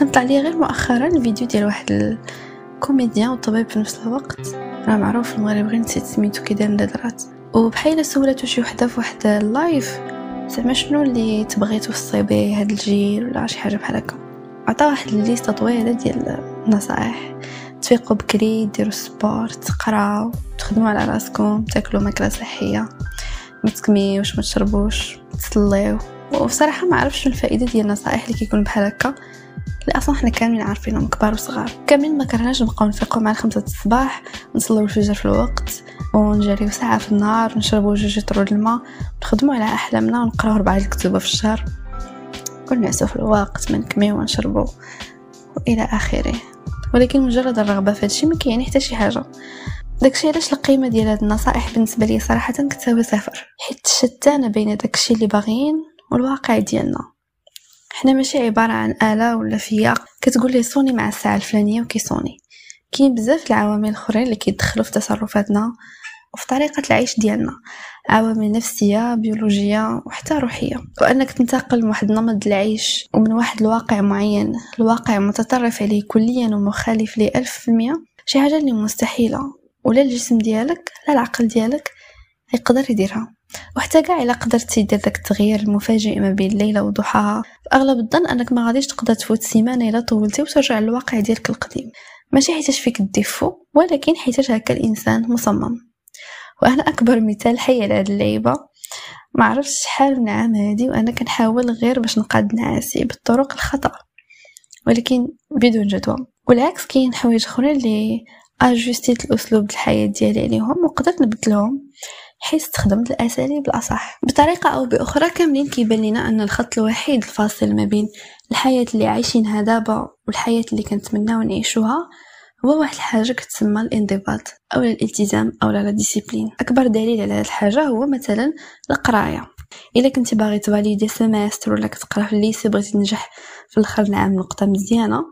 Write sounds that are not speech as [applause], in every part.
كان طلع لي غير مؤخرا الفيديو ديال واحد الكوميديان وطبيب في نفس الوقت. راه معروف في المغرب غير نسيت سميتو كي داير ندرات وبحال سولاتو شي وحدة في واحد ال live زعما شنو اللي تبغي توصي به هاد الجيل ولا شي حاجة بحال هكا. عطا واحد ال liste طويلة ديال النصائح. تفيقوا بكري ديروا sport تقراو تخدموا على راسكم تاكلوا ماكلة صحية ما تكميوش ما تشربوش تصليو وبصراحة ما عرفتش الفائدة ديال النصائح اللي كيكون بحال هكا. اللي أصلا حنا كاملين عارفينهم كبار وصغار. كاملين ما كرهناش نبقاو نفيقوا مع خمسة الصباح نصليو الفجر في الوقت ونجريو ساعة في النهار ونشربو جوج لتر الماء نخدمو على أحلامنا ونقراو ربعة الكتب في الشهر. ونعسو في الوقت ما نكميو ونشربو وإلى آخره. ولكن مجرد الرغبة في هادشي ما كيعني حتى شي حاجة. داكشي علاش القيمة ديال هاد النصائح بالنسبة لي صراحة كتساوي صفر. حيت شتانه بين داكشي اللي باغيين والواقع ديالنا. حنا ماشي عبارة عن آلة ولا فياق كتقول لي صوني مع الساعة الفلانية وكيصوني. كاين بزاف العوامل الاخرين اللي كيدخلوا في تصرفاتنا وفي طريقة العيش ديالنا. عوامل نفسية بيولوجية وحتى روحية. وأنك تنتقل من واحد النمط العيش ومن واحد الواقع معين لواقع متطرف عليه كليا ومخالف ليه ألف في المية شي حاجة اللي مستحيلة. ولا الجسم ديالك لا العقل ديالك يقدر يديرها. وحتى كاع الا قدرتي دير داك التغيير المفاجئ ما بين الليلة وضحاها. أغلب الظن أنك ما غاديش تقدر تفوت سيمانة الا طولتي وترجع للواقع ديالك القديم. ماشي حيتاش فيك ال défaut ولكن حيتاش هكا الإنسان مصمم. وأنا أكبر مثال حي على هاد اللعيبة. ما عرفتش شحال من عام هادي وأنا كنحاول غير باش نقاد نعاسي بالطرق الخطأ. ولكن بدون جدوى. والعكس كاين حوايج أخرين اللي أجوستيت الأسلوب الحياة ديالي عليهم وقدرت نبدلهم. حيث استخدمت الأساليب الأصح. بطريقة أو بأخرى كاملين كيبان لنا أن الخط الوحيد الفاصل ما بين الحياة اللي عايشينها دابا والحياة اللي كنتمناو نعيشوها هو واحد الحاجة كتسمى الانضباط أو الالتزام أو la discipline أكبر دليل على هذه الحاجة هو مثلا القراية. إلا كنتي باغي ت valider semestre ولا كتقرا في ال lycée بغيتي تنجح في الآخر العام نقطة مزيانة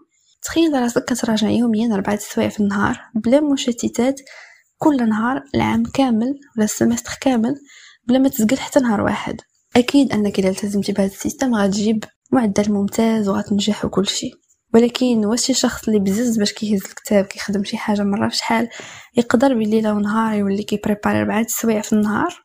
تخيل راسك كتراجع يوميا ربعة سوايع في النهار بلا مشتتات كل نهار العام كامل ولا ال semestre كامل بلا ما تسقل حتى نهار واحد. أكيد أنك اذا التزمتي بهذا ال système غتجيب معدل ممتاز وغتنجح وكل شيء. ولكن واش شي شخص اللي بزز باش كيهز الكتاب كيخدم شي حاجة مرة في شحال يقدر بالليله ونهار يولي كي préparer ربعة سوايع في النهار؟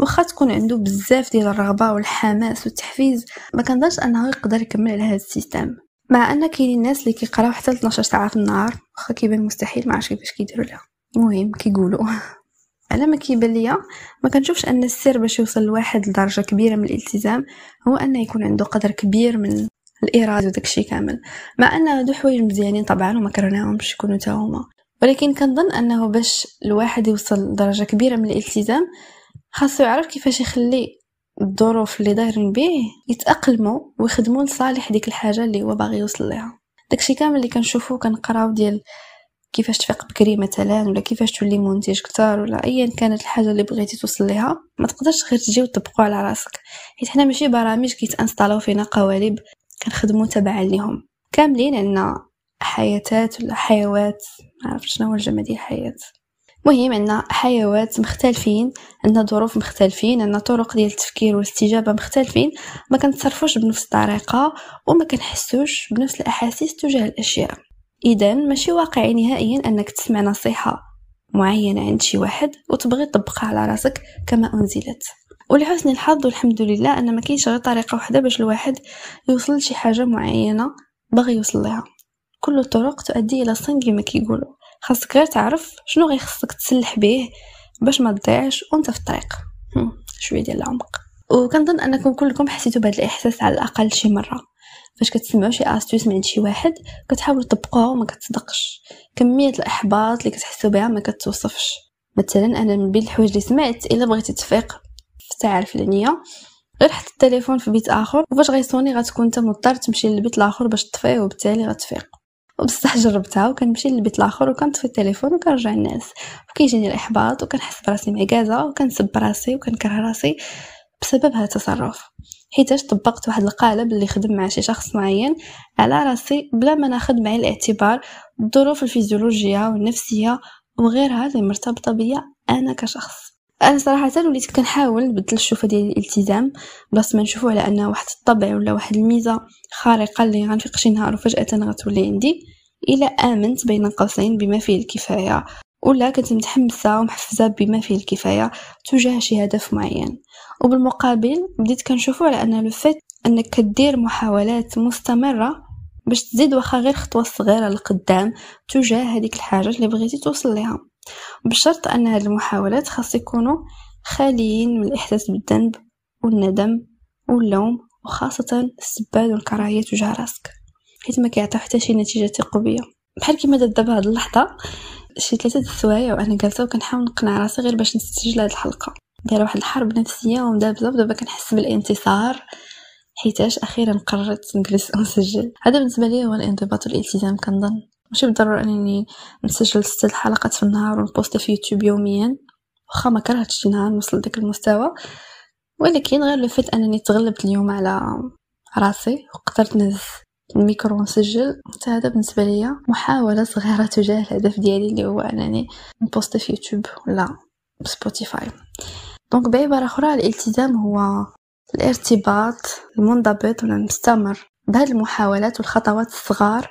واخا تكون عنده بزاف ديال الرغبة والحماس والتحفيز ما كنظنش أنه يقدر يكمل على هذا السيستم. مع أن كاينين الناس اللي كيقراو حتى 12 ساعة في النهار واخا كيبان مستحيل ما عرفتش كيفاش كيديروا لها. المهم كيقولوا. [laughs] أنا ما كيبان ليا ما كنشوفش أن السر باش يوصل لواحد لدرجة كبيرة من الالتزام هو أن يكون عنده قدر كبير من الاراده وداكشي كامل. مع أن هادو حوايج مزيانين طبعا وما كرهناهمش يكونوا تا هما. ولكن كنظن أنه باش الواحد يوصل لدرجة كبيرة من الالتزام خاصو يعرف كيفاش يخلي الظروف اللي دايرين به يتأقلموا ويخدموا لصالح ديك الحاجة اللي هو باغي يوصل لها داكشي كامل اللي كنشوفو كنقراو ديال كيفاش تفيق بكري مثلا ولا كيفاش تولي منتج كتار ولا ايا كانت الحاجة اللي بغيتي توصل ليها ما تقدرش غير تجي وتطبقوا على راسك. حيت حنا ماشي برامج كيتانستالو فينا قوالب كنخدموا تبعا ليهم كاملين عندنا حياتات ولا حيوات ما عرفتش شنو هو الجمع ديال الحياة. مهم عندنا حيوات مختلفين عندنا ظروف مختلفين عندنا طرق ديال التفكير والاستجابة مختلفين ما كنتصرفوش بنفس الطريقة وما كنحسوش بنفس الأحاسيس تجاه الأشياء. اذا ماشي واقعي نهائيا أنك تسمع نصيحة معينة عند شي واحد وتبغي تطبقها على راسك كما أنزلت. ولحسن الحظ والحمد لله أن ما كاينش غير طريقة واحدة باش الواحد يوصل لشي حاجة معينة باغي يوصل لها. كل الطرق تؤدي إلى الصين كما كيقولوا. خاصك غير تعرف شنو غيخصك تسلح به باش ما تضيعش وأنت في الطريق. شوية ديال العمق. وكنظن أنكم كلكم حسيتوا بهذا الإحساس على الأقل شي مرة. فاش كتسمعوا شي أستوس من عند شي واحد كتحاولوا تطبقوها وما كتصدقش. كمية الإحباط اللي كتحسوا بها ما كتوصفش. مثلا أنا من بين الحوايج اللي سمعت إلا بغيتي تفيق في الساعة الفلانيه غير حط التليفون في بيت آخر وفاش غيصوني غتكون انت مضطر تمشي للبيت الآخر باش تطفيه وبالتالي غتفيق. وبصح جربتها وكنمشي للبيت الآخر وكنطفي التليفون وكنرجع الناس. وكيجيني الإحباط وكنحس براسي معكازه وكنسب راسي وكنكره راسي. بسبب هذا التصرف حيتاش طبقت واحد القالب اللي خدم مع شي شخص معين على راسي بلا ما ناخذ معي الاعتبار الظروف الفيزيولوجية والنفسية وغيرها اللي مرتبطة بيا أنا كشخص. أنا صراحة وليت كنحاول نبدل الشوفة ديال الالتزام بلاصه ما نشوفو على أنه واحد الطبع ولا واحد الميزة خارقة اللي غنفيق شي نهار وفجأة غتولي عندي إلى آمنت بين قوسين بما فيه الكفاية. ولا كنت متحمسه ومحفزة بما فيه الكفاية تجاه شي هدف معين. وبالمقابل بديت كنشوفو على أن لو فيت أنك كدير محاولات مستمرة باش تزيد واخا غير خطوة صغيرة لقدام تجاه هذيك الحاجة اللي بغيتي توصل ليها. بشرط أن هاد المحاولات خاص يكونوا خاليين من الإحساس بالذنب والندم واللوم وخاصة السبال والكراهية تجاه راسك. حيت ما كيعطيو حتى شي نتيجة تقويه بحال كيما دابا هاد اللحظة شي ثلاثة السوايع وأنا جالسة وكنحاول نقنع راسي غير باش نسجل هاد الحلقة. دايرة واحد الحرب نفسية ومدابزه ودابا كنحس بالانتصار حيتاش أخيرا قررت نجلس [laughs] ونسجل. هذا بالنسبة لي هو الانضباط والالتزام كنظن. ماشي بالضرورة أنني نسجل ست حلقات في النهار ون poster في يوتيوب يوميا. واخا ما كرهتش شي نهار نوصل لذاك المستوى. ولكن غير le fait أنني تغلبت اليوم على راسي وقدرت نهز الميكرو ونسجل هذا بالنسبة ليا محاولة صغيرة تجاه الهدف ديالي اللي هو أنني ن poster في يوتيوب ولا Spotify. donc بعبارة أخرى الالتزام هو الارتباط المنضبط ولا المستمر بهذه المحاولات والخطوات الصغار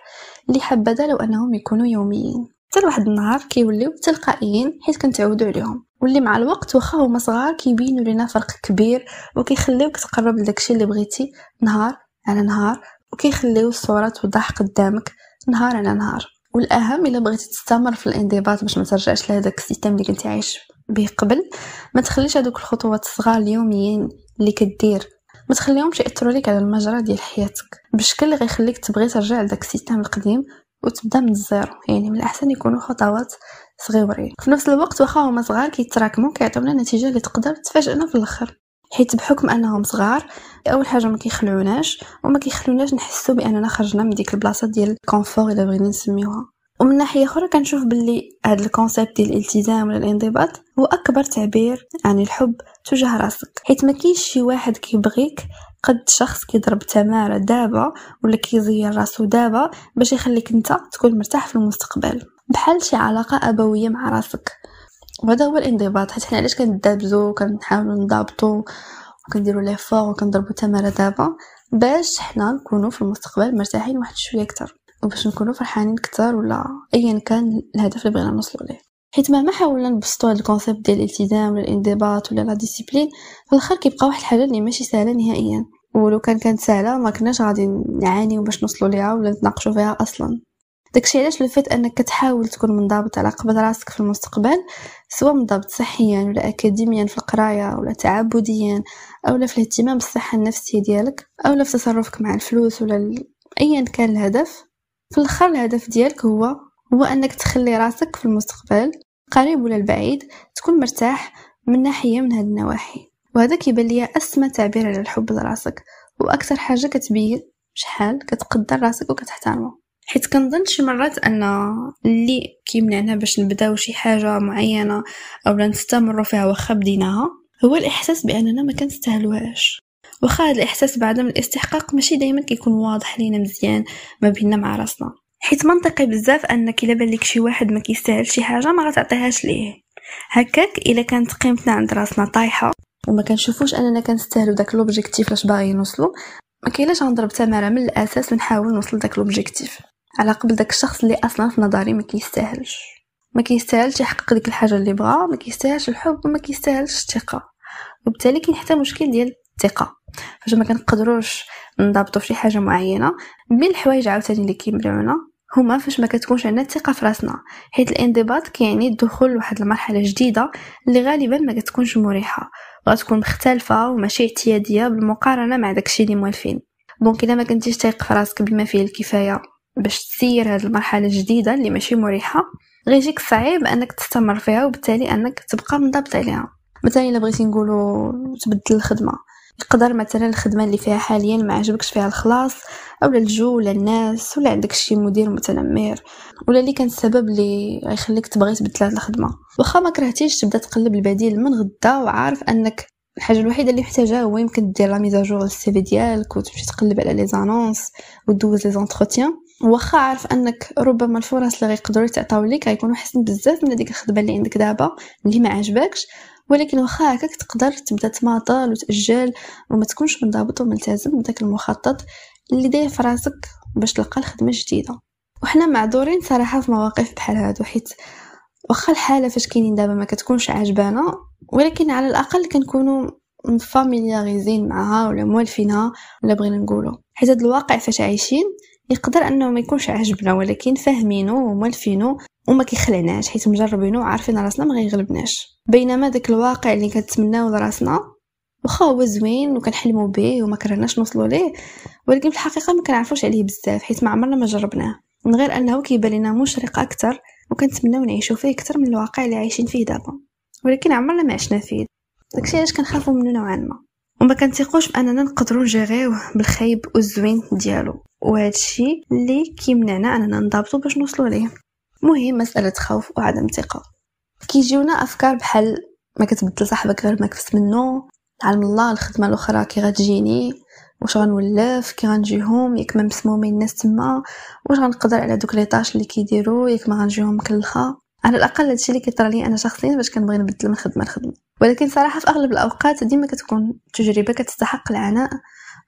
اللي حبذا لو أنهم يكونوا يوميين. حتى لواحد النهار كيوليو تلقائيين حيت كنتعودوا عليهم. واللي مع الوقت واخا هما صغار كيبينوا لنا فرق كبير وكيخليوك تقرب لداكشي اللي بغيتي نهار على نهار وكيخليو الصورة توضح قدامك نهار على نهار. والأهم إلا بغيتي تستمر في الانضباط باش ما ترجعش لهداك ال système اللي كنتي عايش به قبل. ما تخليش هذوك الخطوات الصغار اليوميين اللي كدير ما تخليهمش يأثروا لك على المجرى ديال حياتك. بشكل اللي غيخليك تبغي ترجع لذاك ال système القديم وتبدا من ال zéro يعني من الأحسن يكونوا خطوات صغيورين. في نفس الوقت واخا هما صغار كيتراكموا كيعطيونا نتيجة اللي تقدر تفاجئنا في الآخر. حيت بحكم انهم صغار اول حاجة ما كيخلعوناش وما كيخلوناش نحسوا بأننا خرجنا من ديك البلاصة ديال ال confort إلا بغينا نسميوها. ومن ناحية أخرى كنشوف باللي هذا ال concept ديال الالتزام ولا الانضباط هو أكبر تعبير عن الحب تجاه راسك. حيت ما كاينش شي واحد كيبغيك قد شخص كيضرب تمارة دابا ولا كيزير راسو دابا باش يخليك أنت تكون مرتاح في المستقبل. بحال شي علاقة أبوية مع راسك. وهذا هو الانضباط حيت حنا علاش كندابزو وكنحاولوا نضابطو وكنديروا les efforts وكنضربوا تماره دابا باش حنا نكونوا في المستقبل مرتاحين واحد شوية أكثر وباش نكونوا فرحانين أكثر ولا ايا كان الهدف اللي بغينا نوصلوا ليه. حيت مهما حاولنا نبسطوا هذا ال concept ديال الالتزام ولا الانضباط ولا la discipline في الآخر كيبقى واحد الحاجة اللي ماشي سهلة نهائيا. ولو كان كانت سهلة ما كناش غادي نعانيو باش نوصلوا ليها ولا نتناقشوا فيها أصلا. داكشي علاش لفت انك كتحاول تكون منضبط على قبل راسك في المستقبل سواء منضبط صحيا ولا اكاديميا في القراية ولا تعبديا أو في الاهتمام بالصحة النفسية ديالك أو في تصرفك مع الفلوس ولا ايا كان الهدف. في الأخر الهدف ديالك هو هو أنك تخلي راسك في المستقبل قريب ولا البعيد تكون مرتاح من ناحية من هاد النواحي. وهذا كيبان ليا أسمى تعبير على الحب لراسك وأكثر حاجة كتبين شحال كتقدر راسك وكتحترمه. حيت كنظن شي مرات أن اللي كيمنعنا باش نبداو شي حاجة معينة أو نستمروا فيها واخا بديناها هو الإحساس بأننا ما كنستاهلوهاش. واخا هذا الإحساس بعدم الاستحقاق ماشي دائما كيكون واضح لينا مزيان ما بيننا مع راسنا. حيت منطقي بزاف انك الا بان شي واحد ما كيستاهل شي حاجة ما غتعطيهاش ليه. هكاك إلا كانت قيمتنا عند راسنا طايحة وما كنشوفوش أننا كنستاهلو داك l'objectif لاش باغي نوصلو ما كاين لاش غنضرب تماره من الأساس ونحاول نوصل داك l'objectif على قبل داك الشخص اللي أصلا في نظري ما كيستاهلش. ما كيستاهلش يحقق ديك الحاجة اللي بغا ما كيستاهلش الحب وما كيستاهلش الثقة. وبالتالي كاين حتى مشكل ديال الثقة. فاش ما كنقدروش نضبطوا شي حاجة معينة من الحوايج عاوتاني اللي كيمنعونا هما فاش ما كتكونش عندنا الثقة في راسنا. حيت الانضباط كيعني الدخول لواحد المرحلة جديدة اللي غالبا ما كتكونش مريحة. غتكون مختلفة وماشي اعتيادية بالمقارنة مع داكشي اللي موالفين. donc إلا ما كنتيش تايق في راسك بما فيه الكفاية. باش تسير هاد المرحلة الجديدة اللي ماشي مريحة غيجيك صعيب أنك تستمر فيها وبالتالي أنك تبقى منضبط عليها. مثلا إلا بغيتي نقولوا تبدل الخدمة. يقدر مثلا الخدمة اللي فيها حاليا ما عجبكش فيها الخلاص أو الجو ولا الناس ولا عندك شي مدير متنمر ولا اللي كان السبب اللي غيخليك تبغي تبدل هاد الخدمة. واخا ما كرهتيش تبدأ تقلب البديل من غدا وعارف أنك الحاجة الوحيدة اللي محتاجها هو يمكن دير la mise à jour ال CV ديالك وتمشي تقلب على les annonces ودوز les entretiens واخا عارف انك ربما الفرص اللي غيقدروا يتعطاو ليك غيكونوا حسن بزاف من هذيك الخدمة اللي عندك دابا اللي ما عجبكش. ولكن واخا هكاك تقدر تبدا تماطل وتأجل وما تكونش منضبط وملتزم بداك المخطط اللي داير في راسك باش تلقى الخدمة جديده وحنا معذورين صراحة في مواقف بحال هادو حيت واخا الحالة فاش كاينين دابا ما كتكونش عجبانا ولكن على الأقل كنكونوا familiarisés معها ولا موالفينها ولا بغينا نقولوا حيت هاد الواقع فاش عايشين يقدر انه ما يكونش عاجبنا ولكن فاهمينه وموالفينه وما كيخلعناش حيت مجربينه وعارفين راسنا ما غيغلبناش. بينما داك الواقع اللي كنتمناو لراسنا واخا هو زوين وكنحلموا به وما كرهناش نوصلوا ليه ولكن في الحقيقة ما كنعرفوش عليه بزاف حيت ما عمرنا ما جربناه. من غير انه كيبان لنا مشرق أكثر وكنتمناو نعيشوا فيه أكثر من الواقع اللي عايشين فيه دابا. ولكن عمرنا ما عشنا فيه. داكشي علاش كنخافوا منه نوعا ما. وما كنثيقوش بأننا نقدروا نجيريوه بالخايب والزوين ديالو. وهذا الشيء اللي كيمنعنا أننا نضبطوا باش نوصلوا ليه. مهم مسألة خوف وعدم ثقة. كيجيونا أفكار بحال ما كتبدل صاحبك غير ما كفت منه علم الله الخدمة الأخرى كي غتجيني واش غنولف كي غنجيهم ياك ما مسمومين الناس تما واش غنقدر على دوك لي طاش اللي كيديروا ياك ما غنجيهم مكلخه على الأقل هادشي اللي كيطرى لي أنا شخصيا باش كنبغي نبدل من خدمة لخدمة. ولكن صراحة في أغلب الأوقات ديما كتكون تجربة كتستحق العناء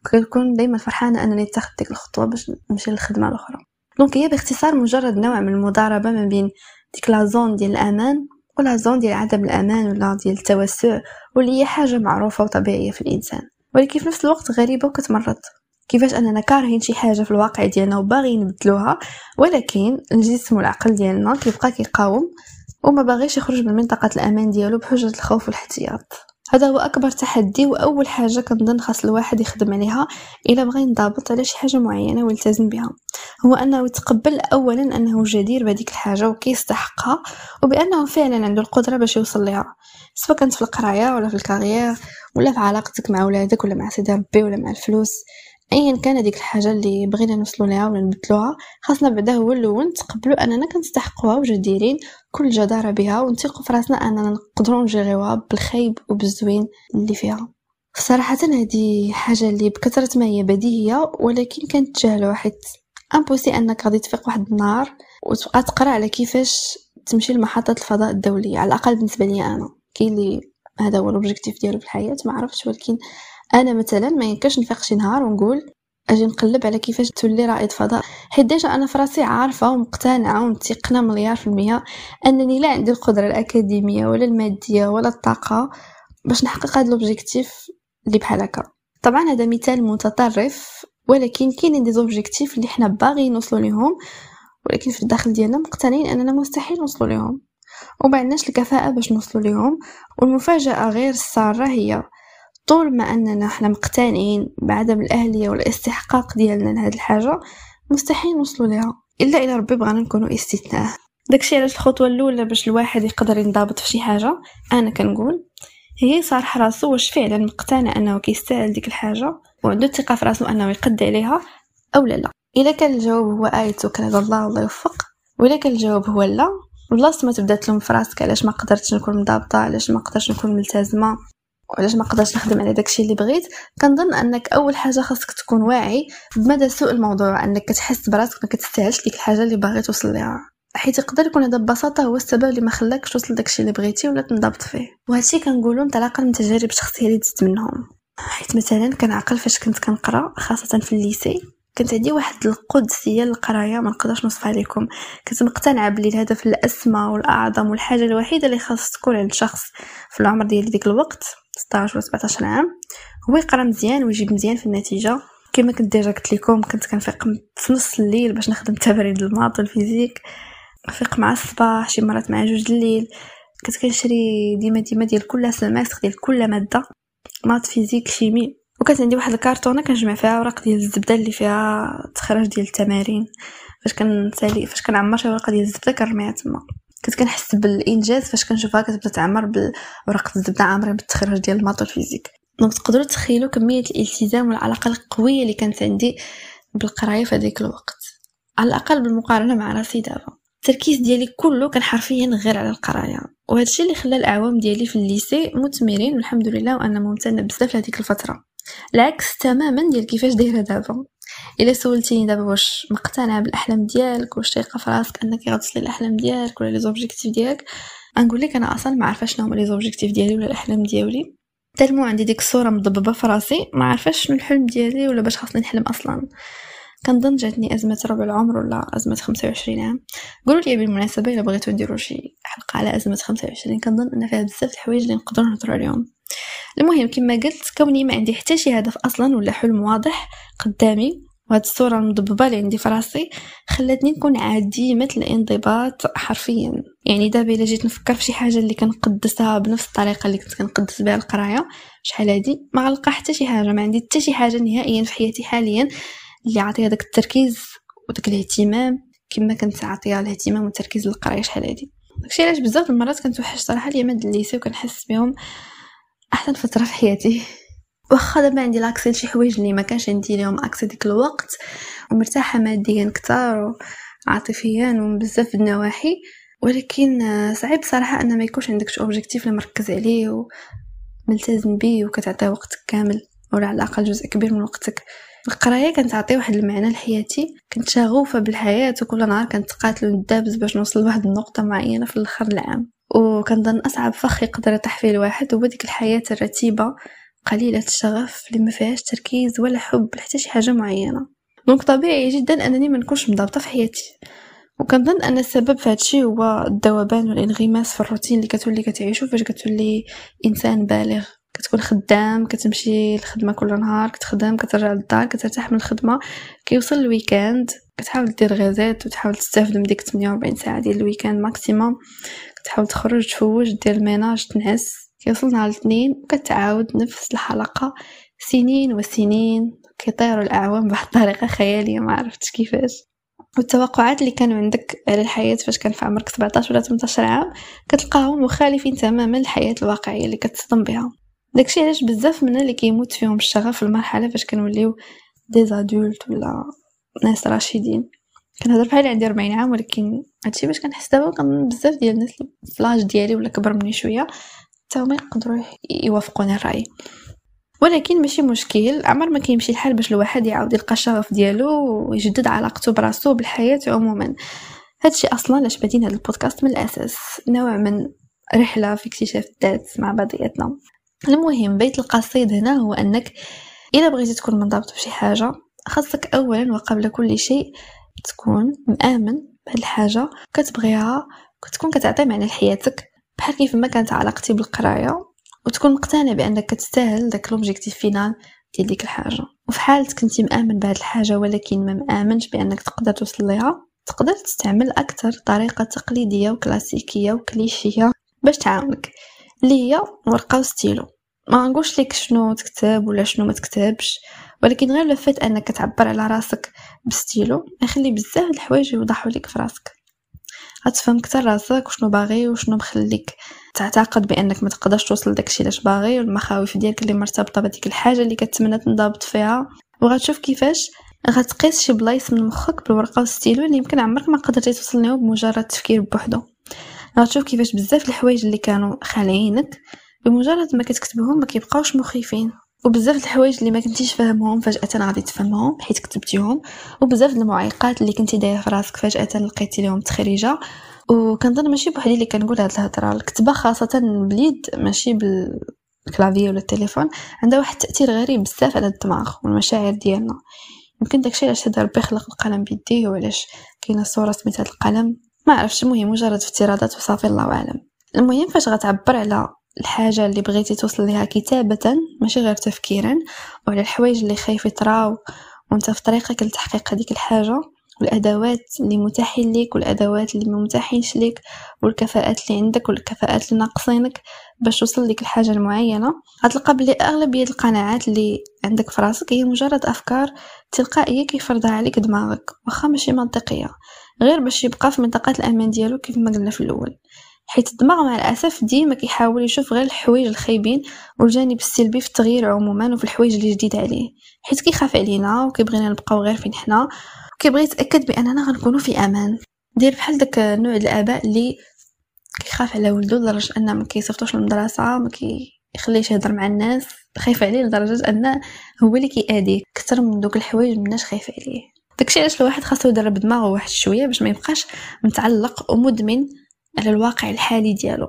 وكنكون دائما فرحانة أنني اتخذت ديك الخطوة باش نمشي للخدمة الأخرى. donc هي باختصار مجرد نوع من المضاربة ما بين ديك la zone ديال الأمان و la zone ديال عدم الأمان ولا ديال التوسع واللي هي حاجة معروفة وطبيعية في الإنسان. ولكن في نفس الوقت غريبة وكتمرض. كيفاش أننا كارهين شي حاجة في الواقع ديالنا وباغيين نبدلوها ولكن الجسم والعقل ديالنا كيبقى كيقاوم وما باغيش يخرج من منطقة الأمان ديالو بحجه الخوف والاحتياط. هذا هو أكبر تحدي وأول حاجة كنظن خاص الواحد يخدم عليها إلا بغى ينضبط على شي حاجة معينة ويلتزم بها. هو أنه يتقبل اولا أنه جدير بهذيك الحاجة وكيستحقها وبأنه فعلا عنده القدرة باش يوصل لها سواء كانت في القراية ولا في الكارير ولا في علاقتك مع ولادك ولا مع سيدي ربي ولا مع الفلوس. ايا كان ديك الحاجة اللي بغينا نوصلوا لها ولا نبدلوها خاصنا بعدا هو الأول نتقبلوا أننا كنستحقوها وجديرين كل جدارة بها ونثقوا في راسنا أننا نقدروا نجيريوها بالخيب وبالزوين اللي فيها. صراحة هذه حاجة اللي بكثرة ما هي بديهية ولكن كنتجاهلوها حيت impossible أنك غادي تفيق واحد النهار وتبقى تقرأ على كيفاش تمشي لمحطة الفضاء الدولية على الأقل بالنسبة لي أنا. كاين اللي هذا هو ال objectif ديالو في الحياة ما عرفتش ولكن أنا مثلا ما يمكنش نفيق شي نهار ونقول أجي نقلب على كيفاش تولي رائد فضاء. حيت déjà أنا في راسي عارفة ومقتنعة ومتيقنة مليار في المية أنني لا عندي القدرة الأكاديمية ولا المادية ولا الطاقة باش نحقق هذا ال objectif اللي بحال هكا. طبعا هذا مثال متطرف ولكن كاينين des objectifs اللي حنا باغيين نوصلوا ليهم ولكن في الداخل ديالنا مقتنعين أننا مستحيل نوصلوا ليهم. وما عندناش الكفاءة باش نوصلوا ليهم والمفاجأة غير الساره هي طول ما اننا إحنا مقتنعين بعدم الأهلية والاستحقاق ديالنا لهاد الحاجة مستحيل نوصلوا لها. إلا إلى ربي بغانا نكونوا استثناء. داكشي علاش الخطوة الأولى باش الواحد يقدر ينضبط في شي حاجة أنا كنقول هي صالح راسو واش فعلا مقتنع أنه كيستاهل ديك الحاجة وعنده الثقة في راسو أنه يقد عليها أو لا لا. إلا كان الجواب هو إيه توكل على الله والله يوفق. ولا كان الجواب هو لا بلاصه ما تبدا تلوم في راسك علاش ما قدرتش نكون مضابطة علاش ما قدرتش نكون ملتزمة. وعلاش ما قدرتش نخدم على داكشي اللي بغيت كنظن أنك أول حاجة خاصك تكون واعي بمدى سوء الموضوع أنك كتحس براسك ما كتستاهلش ديك الحاجة اللي باغي توصل ليها. حيت يقدر يكون هذا ببساطة هو السبب اللي ما خلاكش توصل داكشي اللي بغيتي ولا تنضبط فيه. وهادشي كنقولو انطلاقا من تجارب شخصية اللي دزت منهم. حيت مثلا كنعقل فاش كنت كنقرأ خاصة في الليسي كانت عندي واحد القدسية للقراية ما نقدرش نوصفها لكم كنت مقتنعة بلي الهدف الأسمى والأعظم والحاجة الوحيدة اللي خاص تكون عند شخص في العمر ديال ديك الوقت. 16 و 17 عام. هو يقرا مزيان ويجيب مزيان في النتيجة. كما كنت déjà قلت لكم كنت كنفيق في نص الليل باش نخدم تمارين ال maths وال physique. نفيق مع الصباح شي مرات مع جوج الليل. كنت كنشري ديما ديما ديال كل semestre ديال كل مادة. maths physique chimie وكانت عندي واحد الكارطونه كنجمع فيها أوراق ديال الزبدة اللي فيها تخرج ديال التمارين. فاش كنسالي فاش كنعمر شي ورقه ديال الزبدة كنرميها تما. كنت كنحس بالإنجاز فاش كنشوفها كتبدا تعمر بورقه الزبده عامره بالتخرج ديال ال maths وال physique donc تقدروا تخيلوا كمية الالتزام والعلاقة القوية اللي كانت عندي بالقراية في هذيك الوقت. على الأقل بالمقارنة مع راسي دابا. التركيز ديالي كله كان حرفيا غير على القراية. وهذا الشيء اللي خلى الاعوام ديالي في ال lycée مثمرين والحمد لله وأنا ممتنة بزاف لهذيك الفترة. العكس تماما ديال كيفاش دايرة دابا. إلا سولتيني دابا واش مقتنعه بالأحلام ديالك واش تايقة في راسك أنك غتوصلي الأحلام ديالك ولا les objectifs ديالك. نقول لك أنا أصلا ما عارفه شنو هما les objectifs ديالي ولا الأحلام ديالي. tellement عندي ديك الصورة مضببة في راسي ما عارفاش شنو الحلم ديالي ولا باش خاصني نحلم أصلا. كنظن جاتني أزمة ربع العمر ولا أزمة 25 عام. قولوا لي بالمناسبة إلا بغيتو نديرو شي حلقة على أزمة 25 كنظن أن فيها بزاف الحوايج اللي نقدروا نهضروا عليهم. المهم كما قلت كوني ما عندي حتى شي هدف أصلا ولا حلم واضح قدامي وهاد الصورة المضببه اللي عندي في راسي خلاتني نكون عديمه الانضباط حرفيا. يعني دابا إلا جيت نفكر في شي حاجة اللي كنقدسها بنفس الطريقة اللي كنت كنقدس بها القراية شحال هادي؟ ما غنلقى حتى شي حاجة ما عندي حتى شي حاجة نهائيا في حياتي حاليا اللي عطيها داك التركيز وداك الاهتمام كما كنت عطيها الاهتمام والتركيز للقراية شحال هادي. داكشي علاش بزاف المرات كنتوحش صراحة اليامات ديال ال lycée وكنحس بهم. أحسن فترة في حياتي. واخا دابا عندي l'accès لشي حوايج اللي ما كانش عندي ليهم accès ديك الوقت ومرتاحة ماديا كثار وعاطفيا وبزاف النواحي. ولكن صعيب صراحة أن ما يكونش عندك شي اوبجيكتيف اللي مركز عليه وملتزم بيه وكتعطيه وقتك كامل ولا على الأقل جزء كبير من وقتك. القراية كانت تعطي واحد المعنى لحياتي. كنت شغوفة بالحياة وكل نهار كنت قاتل وندابز باش نوصل لواحد النقطة معينة في الآخر العام. وكنظن أصعب فخ يقدر يطيح فيه الواحد هو ديك الحياة الرتيبة قليلة الشغف اللي ما فيهاش تركيز ولا حب لحتى شي حاجة معينة. donc طبيعي جدا أنني ما نكونش منضبطة في حياتي. وكنظن أن السبب في هادشي هو الذوبان والانغماس في الروتين اللي كتولي كتعيشو فاش كتولي إنسان بالغ. كتكون خدام كتمشي الخدمة كل نهار كتخدم كترجع للدار كترتاح من الخدمة. كيوصل ال week-end كتحاول دير غازات وتحاول تستافد من ديك 48 ساعة ديال ال week-end maximum كتحاول تخرج تفوج دير ال ménage تنعس. كيوصل نهار الاثنين وكتعاود نفس الحلقة. سنين وسنين كيطيروا الأعوام بواحد الطريقة خيالية ما عرفتش كيفاش. والتوقعات اللي كانوا عندك على الحياة فاش كان في عمرك 17 ولا 18 عام كتلقاهم مخالفين تماما للحياة الواقعية اللي كتصدم بها. داكشي علاش بزاف منا اللي كيموت فيهم الشغف في المرحلة فاش كنوليو des adultes ولا ناس راشدين. كنهضر بحال عندي 40 عام ولكن هادشي باش كنحس دابا كنظن بزاف ديال الناس فلاج ديالي ولا كبر مني شوية حتى هما يقدروا يوافقوني الرأي. ولكن ماشي مشكل عمر ما كيمشي الحال باش الواحد يعاود يلقى الشغف ديالو ويجدد علاقته براسو بالحياة عموما. هادشي أصلا علاش بادين هذا البودكاست من الأساس نوع من رحلة في اكتشاف الذات مع بعضياتنا. المهم بيت القصيد هنا هو أنك اذا بغيتي تكون منضبط بشي حاجة خاصك اولا وقبل كل شيء تكون مآمن بهاد الحاجة كتبغيها كتكون كتعطي معنى لحياتك. بحال كيف ما كانت علاقتي بالقراية وتكون مقتنع بأنك كتستاهل داك l'objectif final ديال ديك الحاجة. وفي حالة كنتي مآمن بهاد الحاجة ولكن ما مآمنش بأنك تقدر توصل ليها تقدر تستعمل أكثر طريقة تقليدية وكلاسيكية وكليشية باش تعاونك. اللي هي ورقة وستيلو. ما نقولش لك شنو تكتب ولا شنو ما تكتبش. ولكن غير le fait أنك تعبر على راسك بستيلو يخلي بزاف الحوايج يوضحوا لك في راسك. غتفهم أكثر راسك وشنو باغي وشنو مخليك تعتقد بأنك ما تقدرش توصل داكشي لاش باغي والمخاوف ديالك اللي مرتبطة بديك الحاجة اللي كتمنى تنضبط فيها. وغتشوف كيفاش غتقيس شي بلايص من مخك بالورقة والستيلو اللي يمكن عمرك ما قدرتي توصل لهم بمجرد التفكير بوحدو. غتشوف كيفاش بزاف الحوايج اللي كانوا خالعينك بمجرد ما كتكتبهم ما كيبقاوش مخيفين. وبزاف الحوايج اللي ما كنتيش فاهمهم فجأة غادي تفهمهم حيت كتبتيهم وبزاف المعيقات اللي كنتي دايرة في راسك فجأة لقيتي لهم تخريجة. وكنظن ماشي بوحدي اللي كنقول هاد الهضرة الكتابه خاصة باليد ماشي بالكلافي ولا التليفون عندها واحد التأثير غريب بزاف على الدماغ والمشاعر ديالنا. يمكن داكشي علاش هذا ربي خلق القلم بيديه وعلاش كاينة صورة سميت هاد القلم؟ ما عرفتش المهم مجرد افتراضات وصافي الله أعلم. المهم فاش غتعبر على الحاجة اللي بغيتي توصل لها كتابة ماشي غير تفكيرا وعلى الحوايج اللي خايف يطراو وانت في طريقك لتحقيق هذيك الحاجة والأدوات اللي متاحين ليك والأدوات اللي ما متاحينش ليك والكفاءات اللي عندك والكفاءات اللي ناقصينك باش توصل لك الحاجة المعينة. غتلقى بلي أغلبية القناعات اللي عندك في راسك هي مجرد أفكار تلقائية كيفرضها عليك دماغك واخا ماشي منطقية. غير باش يبقى في منطقة الأمان ديالو كيف ما قلنا في الأول. حيت الدماغ مع الأسف ديما كيحاول يشوف غير الحوايج الخايبين والجانب السلبي في التغيير عموما وفي الحوايج اللي جديدة عليه. حيت كيخاف علينا وكيبغينا نبقاو غير فين حنا كيبغي يتأكد بأننا غنكونوا في أمان. دير بحال داك نوع الآباء اللي كيخاف على ولده لدرجة انه ما كيصيفطوش للمدرسة ما كي يخليش يهضر مع الناس خايف عليه لدرجة أن هو اللي كيأذيه أكثر من دوك الحوايج مناش خايف عليه. داكشي علاش الواحد خاصو يدرب دماغه واحد شوية باش ما يبقاش متعلق ومدمن على الواقع الحالي ديالو.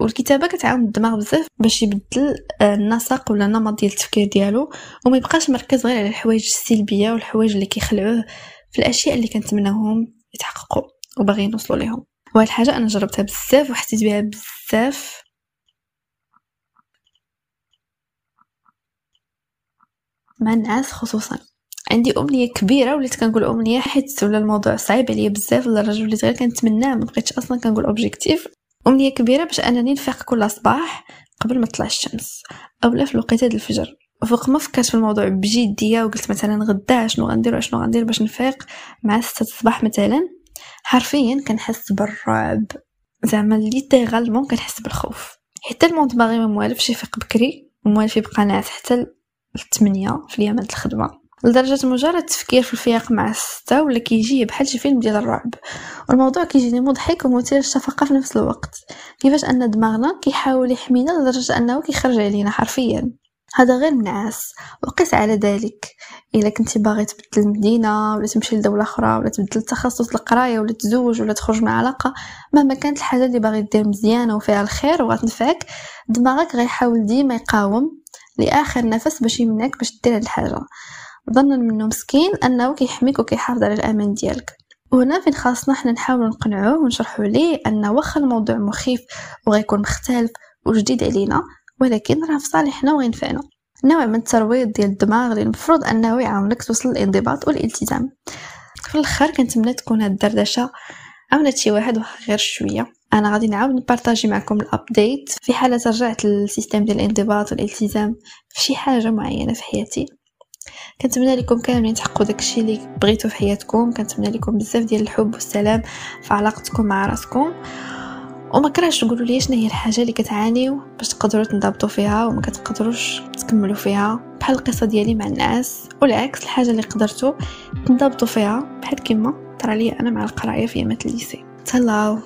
والكتابة كتعاون الدماغ بزاف باش يبدل آه، النسق ولا النمط ديال التفكير ديالو. وما يبقاش مركز غير على الحوايج السلبية والحوايج اللي كيخلعوه في الأشياء اللي كنتمناهم يتحققوا وباغيين نوصلوا ليهم. وهاد الحاجة أنا جربتها بزاف وحسيت بها بزاف. مع النعاس خصوصا. عندي أمنية كبيرة وليت كنقول أمنية حيت ولا الموضوع صعيب عليا بزاف لدرجه وليت غير كنتمناه ما بقيتش أصلا كنقول objectif أمنية كبيرة باش أنني نفيق كل صباح قبل ما تطلع الشمس اولا في الوقيته ديال الفجر. وفوق ما فكرت في الموضوع بجدية وقلت مثلا غدا شنو غندير شنو غندير باش نفيق مع 6 الصباح مثلا حرفيا كنحس بالرعب. زعما littéralement كنحس بالخوف. حتى الموند باغي ما موالفش يفيق بكري وموالف يبقى ناعس حتى الثمانية في اليوم الخدمة. لدرجة مجرد التفكير في الفياق مع الستة ولا كيجي بحال شي فيلم ديال الرعب. والموضوع كيجيني مضحك ومثير للشفقة في نفس الوقت. كيفاش أن دماغنا كيحاول يحمينا لدرجة أنه كيخرج علينا حرفيا. هذا غير منعاس. وقس على ذلك. إلا كنتي باغي تبدل المدينة ولا تمشي لدولة أخرى ولا تبدل التخصص القراية ولا تزوج ولا تخرج من علاقة. مهما كانت الحاجة اللي باغي دير مزيانه وفيها الخير وغتنفعك دماغك غيحاول ديما يقاوم لآخر نفس باش يمنعك باش دير هاد الحاجة. ظنا منه مسكين أنه كيحميك وكيحافظ على الأمان ديالك. وهنا فين خاصنا حنا نحاول نقنعوه ونشرحوا ليه أن واخا الموضوع مخيف وغيكون مختلف وجديد علينا ولكن راه في صالحنا وغينفعنا نوع من الترويض ديال الدماغ اللي المفروض أنه يعاونك توصل للانضباط والالتزام. في الآخر كنتمنى تكون هاد الدردشة عاونت شي واحد واخا غير شوية. أنا غادي نعاود ن partager معكم ال update في حالة رجعت لل système ديال الانضباط والالتزام في شي حاجة معينة في حياتي. كنتمنى لكم كاملين تحققوا داكشي اللي بغيتو في حياتكم. كنتمنى لكم بزاف ديال الحب والسلام في علاقتكم مع راسكم. وما كرهش تقولوا لي شنو هي الحاجة اللي كتعانيو باش تقدروا تنضبطوا فيها وما كتقدروش تكملوا فيها. بحال القصة ديالي مع النعاس. والعكس الحاجة اللي قدرتوا تنضبطوا فيها. بحال كيما طرا لي أنا مع القراية في ايامات الليسي تهلاو.